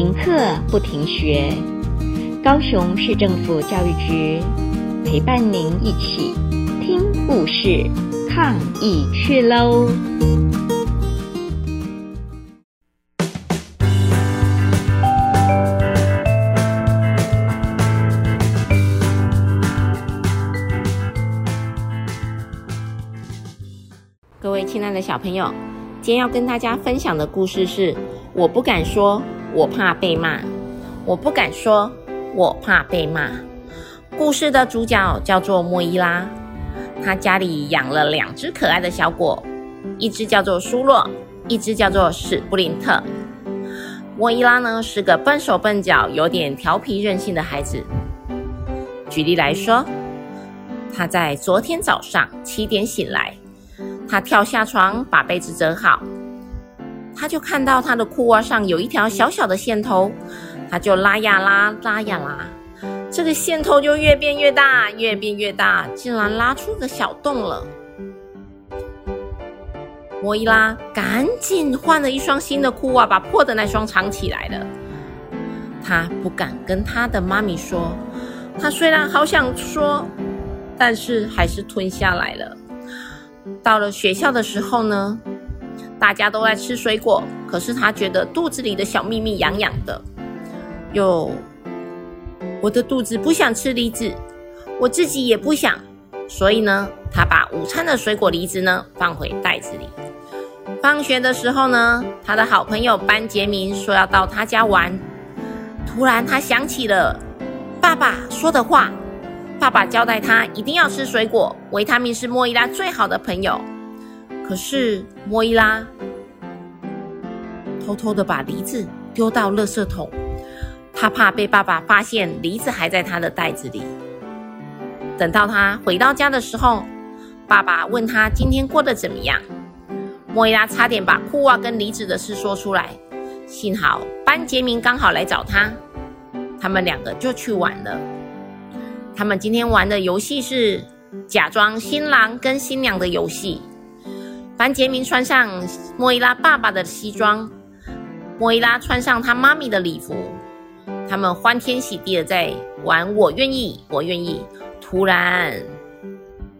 停课不停学，高雄市政府教育局陪伴您一起听故事、抗疫去喽！各位亲爱的小朋友，今天要跟大家分享的故事是。我不敢说，我怕被骂。我不敢说，我怕被骂。故事的主角叫做莫伊拉，他家里养了两只可爱的小狗，一只叫做苏洛，一只叫做史布林特。莫伊拉呢是个笨手笨脚、有点调皮任性的孩子。举例来说，他在昨天早上七点醒来，他跳下床，把被子折好。他就看到他的裤袜上有一条小小的线头，他就拉呀拉，拉呀拉，这个线头就越变越大，越变越大，竟然拉出个小洞了。莫伊拉赶紧换了一双新的裤袜，把破的那双藏起来了。他不敢跟他的妈咪说，他虽然好想说，但是还是吞下来了。到了学校的时候呢，大家都在吃水果，可是他觉得肚子里的小秘密痒痒的。哟，我的肚子不想吃梨子，我自己也不想，所以呢，他把午餐的水果梨子呢放回袋子里。放学的时候呢，他的好朋友班杰明说要到他家玩。突然他想起了爸爸说的话，爸爸交代他一定要吃水果，维他命是莫伊拉最好的朋友。可是莫伊拉偷偷的把梨子丢到垃圾桶，他怕被爸爸发现梨子还在他的袋子里。等到他回到家的时候，爸爸问他今天过得怎么样。莫伊拉差点把裤袜跟梨子的事说出来，幸好班杰明刚好来找他，他们两个就去玩了。他们今天玩的游戏是假装新郎跟新娘的游戏。班杰明穿上莫伊拉爸爸的西装，莫伊拉穿上他妈咪的礼服，他们欢天喜地的在玩“我愿意，我愿意”。突然，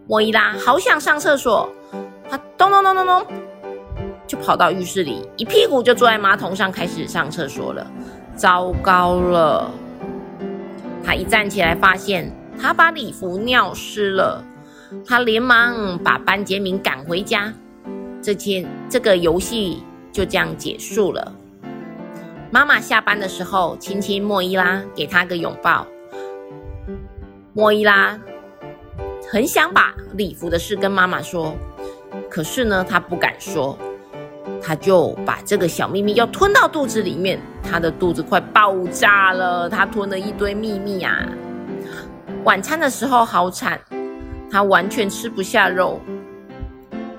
莫伊拉好想上厕所，他咚咚咚咚咚就跑到浴室里，一屁股就坐在马桶上开始上厕所了。糟糕了！他一站起来，发现他把礼服尿湿了，他连忙把班杰明赶回家。这天，这个游戏就这样结束了。妈妈下班的时候，亲亲莫伊拉，给她个拥抱。莫伊拉很想把礼服的事跟妈妈说，可是呢，她不敢说，她就把这个小秘密要吞到肚子里面。她的肚子快爆炸了，她吞了一堆秘密啊！晚餐的时候好惨，她完全吃不下肉。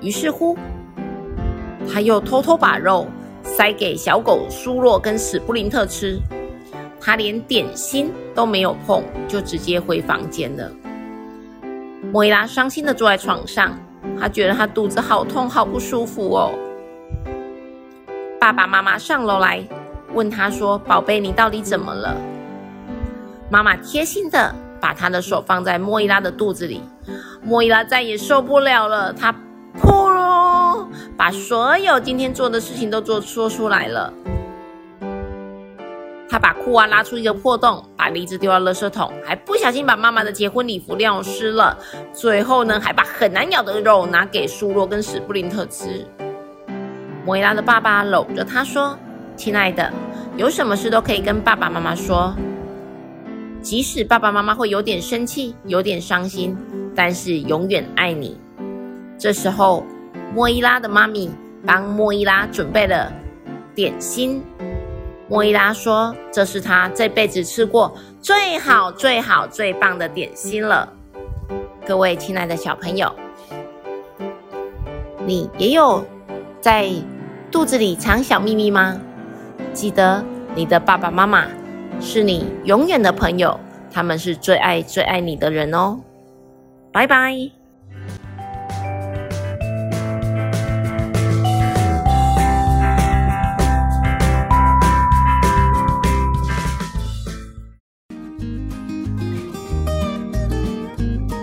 于是乎。他又偷偷把肉塞给小狗苏洛跟史布林特吃，他连点心都没有碰，就直接回房间了。莫伊拉伤心的坐在床上，他觉得他肚子好痛，好不舒服哦。爸爸妈妈上楼来问他说：“宝贝，你到底怎么了？”妈妈贴心的把他的手放在莫伊拉的肚子里，莫伊拉再也受不了了，他。把所有今天做的事情都做说出来了。他把裤袜拉出一个破洞，把梨子丢到垃圾桶，还不小心把妈妈的结婚礼服尿湿了。最后呢，还把很难咬的肉拿给苏洛跟史布林特吃。莫伊拉的爸爸搂着他说：“亲爱的，有什么事都可以跟爸爸妈妈说，即使爸爸妈妈会有点生气，有点伤心，但是永远爱你。”这时候。莫伊拉的妈咪帮莫伊拉准备了点心。莫伊拉说：“这是她这辈子吃过最好、最好、最棒的点心了。”各位亲爱的小朋友，你也有在肚子里藏小秘密吗？记得你的爸爸妈妈是你永远的朋友，他们是最爱、最爱你的人哦。拜拜。